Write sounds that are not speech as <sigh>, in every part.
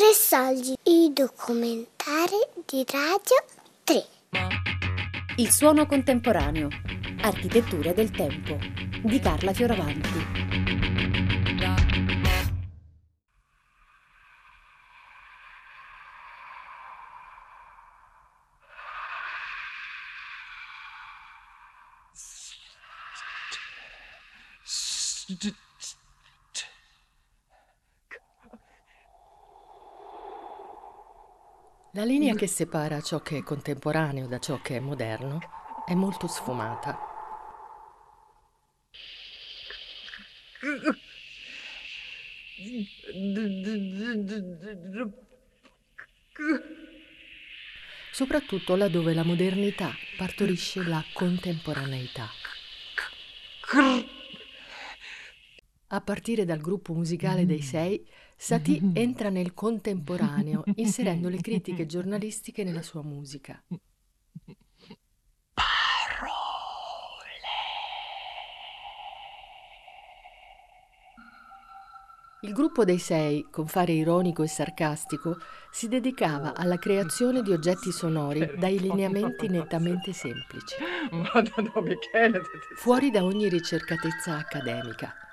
Tre soldi, i documentari di Radio 3. Il suono contemporaneo. Architettura del tempo. Di Carla Fioravanti. La linea che separa ciò che è contemporaneo da ciò che è moderno è molto sfumata. Soprattutto laddove la modernità partorisce la contemporaneità. A partire dal gruppo musicale dei sei, Satie <laughs> entra nel contemporaneo, inserendo le critiche giornalistiche nella sua musica. Il gruppo dei sei, con fare ironico e sarcastico, si dedicava alla creazione di oggetti sonori dai lineamenti nettamente semplici, fuori da ogni ricercatezza accademica.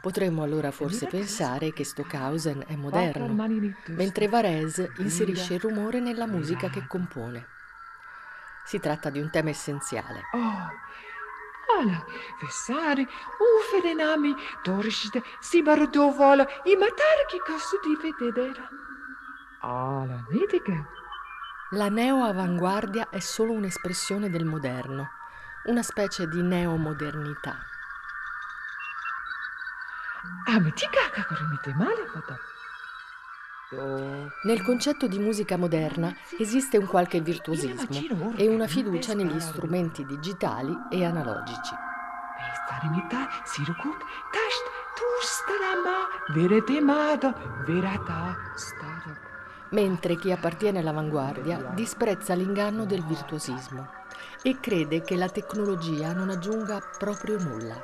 Potremmo allora forse pensare che Stockhausen è moderno, mentre Varese inserisce il rumore nella musica che compone. Si tratta di un tema essenziale. Vesari, dorishite, sibarudovola, vededera. Nidige. La neo-avanguardia è solo un'espressione del moderno, una specie di neomodernità. Ah. Nel concetto di musica moderna esiste un qualche virtuosismo e una fiducia negli strumenti digitali e analogici. Mentre chi appartiene all'avanguardia disprezza l'inganno del virtuosismo e crede che la tecnologia non aggiunga proprio nulla.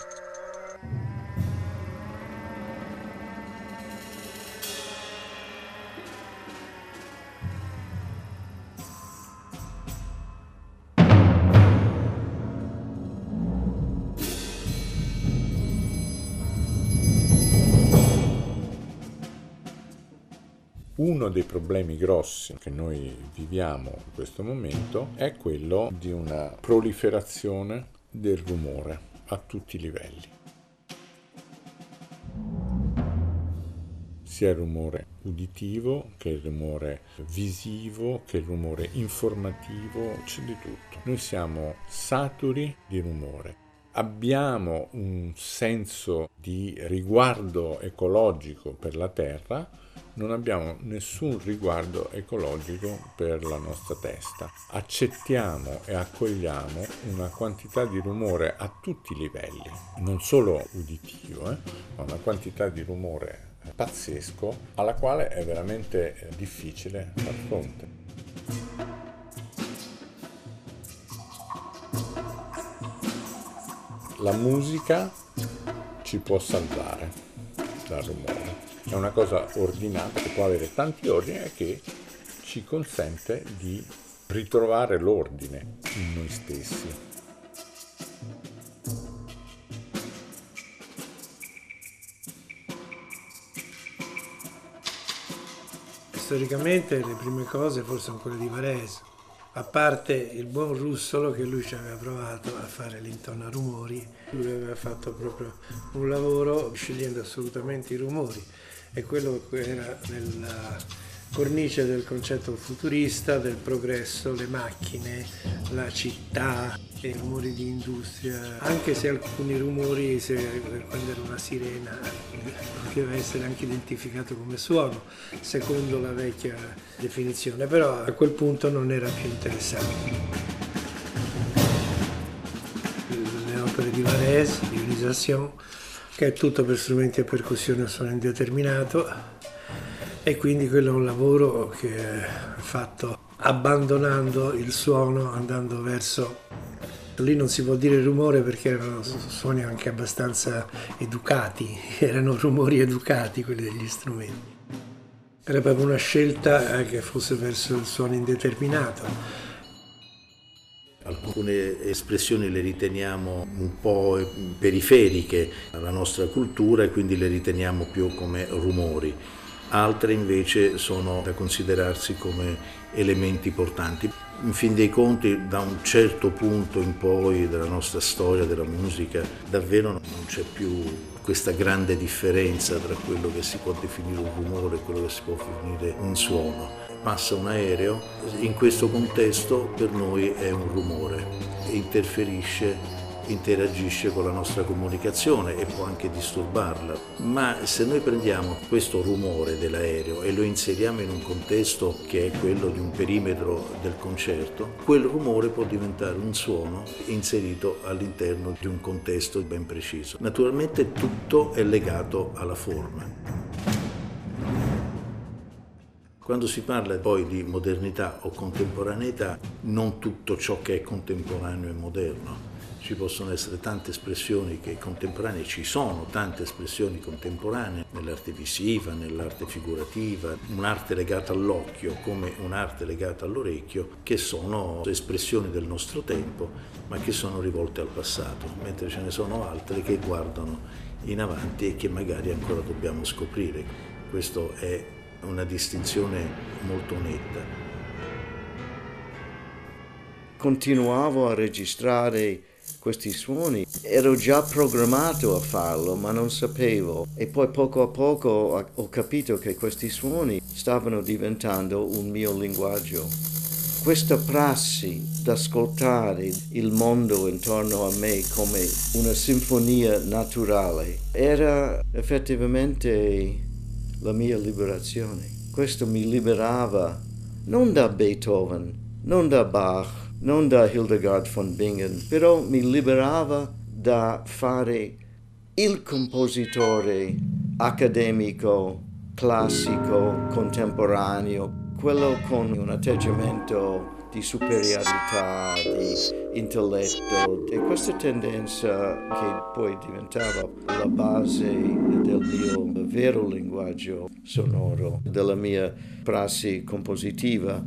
Uno dei problemi grossi che noi viviamo in questo momento è quello di una proliferazione del rumore a tutti i livelli. Sia il rumore uditivo che il rumore visivo che il rumore informativo, c'è di tutto. Noi siamo saturi di rumore. Abbiamo un senso di riguardo ecologico per la terra, non abbiamo nessun riguardo ecologico per la nostra testa. Accettiamo e accogliamo una quantità di rumore a tutti i livelli, non solo uditivo, eh, ma una quantità di rumore pazzesco alla quale è veramente difficile far fronte. La musica ci può salvare dal rumore è una cosa ordinata che può avere tanti ordini e che ci consente di ritrovare l'ordine in noi stessi. Storicamente le prime cose forse sono quelle di Varese, a parte il buon Russolo che lui ci aveva provato a fare l'intono a rumori, lui aveva fatto proprio un lavoro scegliendo assolutamente i rumori e quello era nella cornice del concetto futurista, del progresso, le macchine, la città, i rumori di industria, anche se alcuni rumori, se prendere una sirena, poteva essere anche identificato come suono, secondo la vecchia definizione, però a quel punto non era più interessante. Le opere di Varese, di Unisation, che è tutto per strumenti a percussione a suono indeterminato e quindi quello è un lavoro che è fatto abbandonando il suono, andando verso Lì non si può dire rumore perché erano suoni anche abbastanza educati, <laughs> erano rumori educati quelli degli strumenti. Era proprio una scelta eh, che fosse verso il suono indeterminato. Alcune espressioni le riteniamo un po' periferiche alla nostra cultura e quindi le riteniamo più come rumori. Altre invece sono da considerarsi come elementi portanti. In fin dei conti, da un certo punto in poi della nostra storia della musica, davvero non c'è più questa grande differenza tra quello che si può definire un rumore e quello che si può definire un suono passa un aereo, in questo contesto per noi è un rumore e interferisce interagisce con la nostra comunicazione e può anche disturbarla. Ma se noi prendiamo questo rumore dell'aereo e lo inseriamo in un contesto che è quello di un perimetro del concerto, quel rumore può diventare un suono inserito all'interno di un contesto ben preciso. Naturalmente tutto è legato alla forma. Quando si parla poi di modernità o contemporaneità, non tutto ciò che è contemporaneo è moderno. Ci possono essere tante espressioni che contemporanee, ci sono tante espressioni contemporanee nell'arte visiva, nell'arte figurativa, un'arte legata all'occhio come un'arte legata all'orecchio, che sono espressioni del nostro tempo, ma che sono rivolte al passato, mentre ce ne sono altre che guardano in avanti e che magari ancora dobbiamo scoprire. Questo è una distinzione molto netta. Continuavo a registrare questi suoni, ero già programmato a farlo, ma non sapevo. E poi poco a poco ho capito che questi suoni stavano diventando un mio linguaggio. Questa prassi d'ascoltare il mondo intorno a me come una sinfonia naturale era effettivamente la mia liberazione. Questo mi liberava non da Beethoven, non da Bach, non da Hildegard von Bingen, però mi liberava da fare il compositore accademico, classico, contemporaneo, quello con un atteggiamento di superiorità, di intelletto e questa tendenza che poi diventava la base del mio vero linguaggio sonoro, della mia prassi compositiva.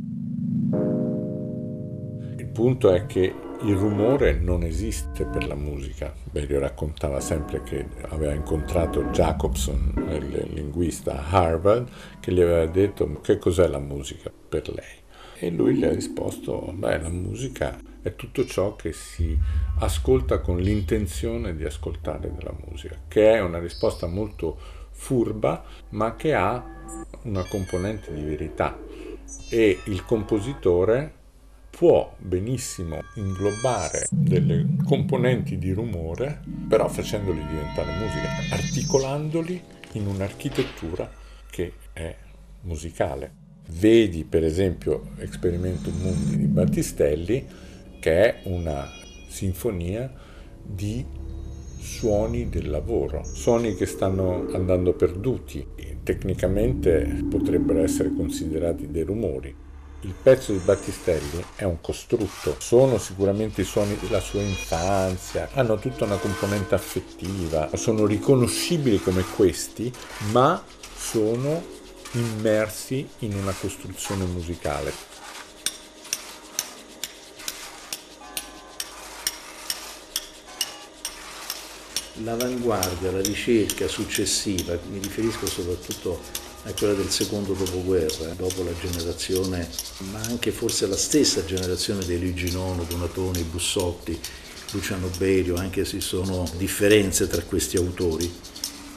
Punto è che il rumore non esiste per la musica. Berio raccontava sempre che aveva incontrato Jacobson, il linguista Harvard, che gli aveva detto che cos'è la musica per lei. E lui gli ha risposto, beh, la musica è tutto ciò che si ascolta con l'intenzione di ascoltare della musica, che è una risposta molto furba, ma che ha una componente di verità. E il compositore può benissimo inglobare delle componenti di rumore, però facendoli diventare musica, articolandoli in un'architettura che è musicale. Vedi per esempio Experimentum Mundi di Battistelli, che è una sinfonia di suoni del lavoro, suoni che stanno andando perduti, tecnicamente potrebbero essere considerati dei rumori. Il pezzo di Battistelli è un costrutto, sono sicuramente i suoni della sua infanzia, hanno tutta una componente affettiva, sono riconoscibili come questi, ma sono immersi in una costruzione musicale. L'avanguardia, la ricerca successiva, mi riferisco soprattutto a quella del secondo dopoguerra, dopo la generazione, ma anche forse la stessa generazione dei Luigi Nono, Donatoni, Bussotti, Luciano Berio, anche se ci sono differenze tra questi autori,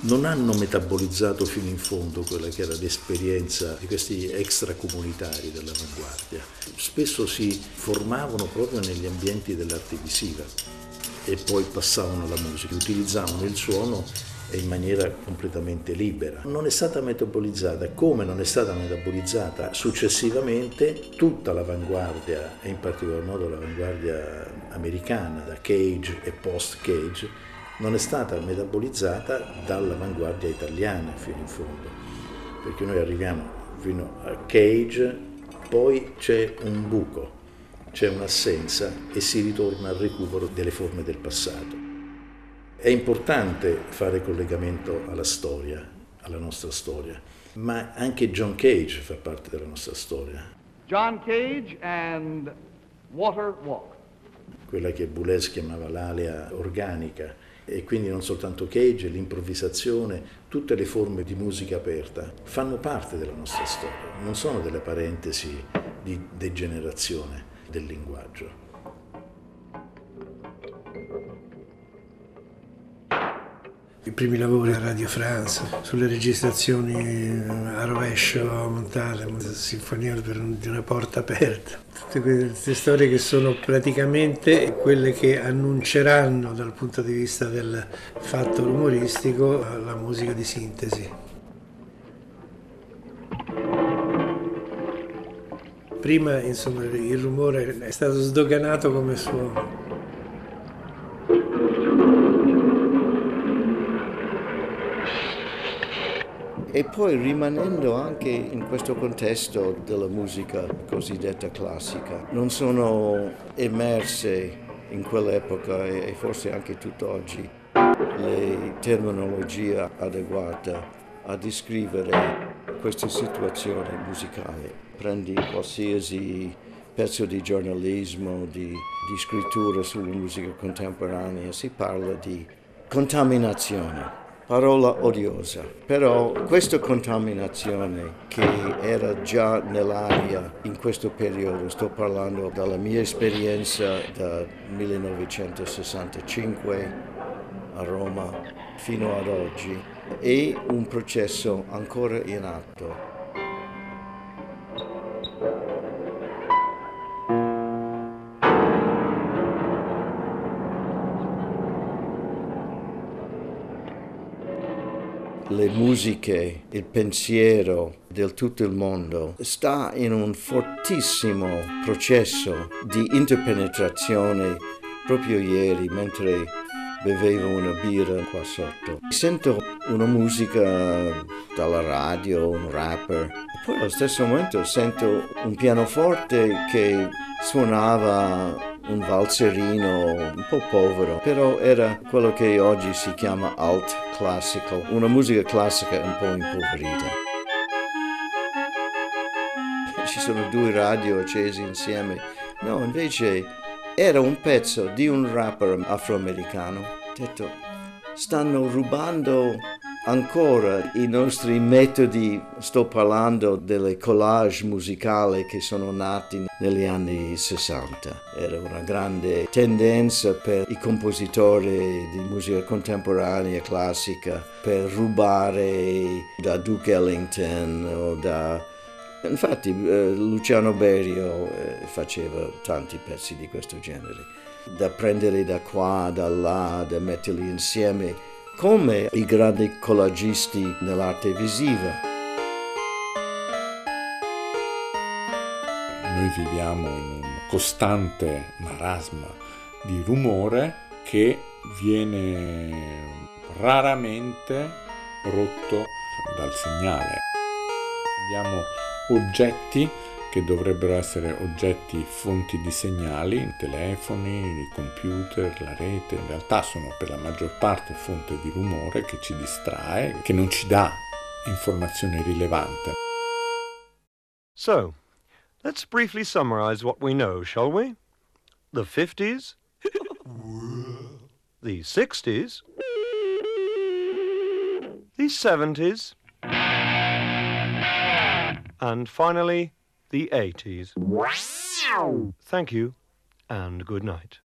non hanno metabolizzato fino in fondo quella che era l'esperienza di questi extracomunitari dell'avanguardia. Spesso si formavano proprio negli ambienti dell'arte visiva e poi passavano alla musica, utilizzavano il suono in maniera completamente libera. Non è stata metabolizzata, come non è stata metabolizzata successivamente tutta l'avanguardia, e in particolar modo l'avanguardia americana, da Cage e post-Cage, non è stata metabolizzata dall'avanguardia italiana fino in fondo, perché noi arriviamo fino a Cage, poi c'è un buco c'è un'assenza e si ritorna al recupero delle forme del passato. È importante fare collegamento alla storia, alla nostra storia, ma anche John Cage fa parte della nostra storia. John Cage and Water Walk. Quella che Boulez chiamava l'alea organica e quindi non soltanto Cage, l'improvvisazione, tutte le forme di musica aperta fanno parte della nostra storia, non sono delle parentesi di degenerazione del linguaggio. I primi lavori a Radio France, sulle registrazioni a rovescio, a montare, sinfonia di una porta aperta. Tutte queste storie che sono praticamente quelle che annunceranno dal punto di vista del fatto rumoristico la musica di sintesi. Prima insomma il rumore è stato sdoganato come suono. E poi rimanendo anche in questo contesto della musica cosiddetta classica, non sono emerse in quell'epoca e forse anche tutt'oggi le terminologie adeguate a descrivere queste situazioni musicali. Prendi qualsiasi pezzo di giornalismo, di, di scrittura sulla musica contemporanea, si parla di contaminazione parola odiosa, però questa contaminazione che era già nell'aria in questo periodo, sto parlando dalla mia esperienza dal 1965 a Roma fino ad oggi, è un processo ancora in atto le musiche, il pensiero di tutto il mondo sta in un fortissimo processo di interpenetrazione proprio ieri mentre bevevo una birra qua sotto. Sento una musica dalla radio, un rapper, e poi allo stesso momento sento un pianoforte che suonava un valzerino un po' povero, però era quello che oggi si chiama alt classical, una musica classica un po' impoverita. Ci sono due radio accesi insieme. No, invece era un pezzo di un rapper afroamericano. Detto, stanno rubando ancora i nostri metodi, sto parlando delle collage musicali che sono nati negli anni 60. Era una grande tendenza per i compositori di musica contemporanea classica per rubare da Duke Ellington o da... Infatti eh, Luciano Berio eh, faceva tanti pezzi di questo genere, da prendere da qua, da là, da metterli insieme come i grandi collagisti nell'arte visiva. Noi viviamo in un costante marasma di rumore che viene raramente rotto dal segnale. Abbiamo oggetti che dovrebbero essere oggetti fonti di segnali, telefoni, computer, la rete, in realtà sono per la maggior parte fonte di rumore che ci distrae, che non ci dà informazione rilevante. So, let's briefly summarize what we know, shall we? The 50s, the 60s, the 70s, and finally the 80s. Thank you and good night.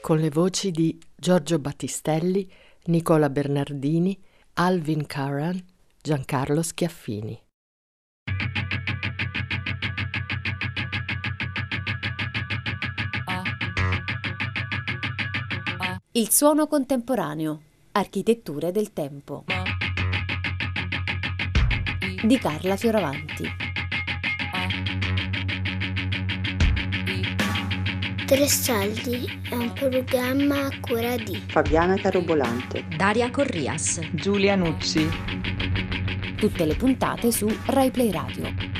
Con le voci di Giorgio Battistelli, Nicola Bernardini, Alvin Curran, Giancarlo Schiaffini. Il suono contemporaneo. Architetture del tempo di Carla Fioravanti. Tre Saldi è un programma a cura di Fabiana Carobolante, Daria Corrias, Giulia Nucci. Tutte le puntate su RaiPlay Radio.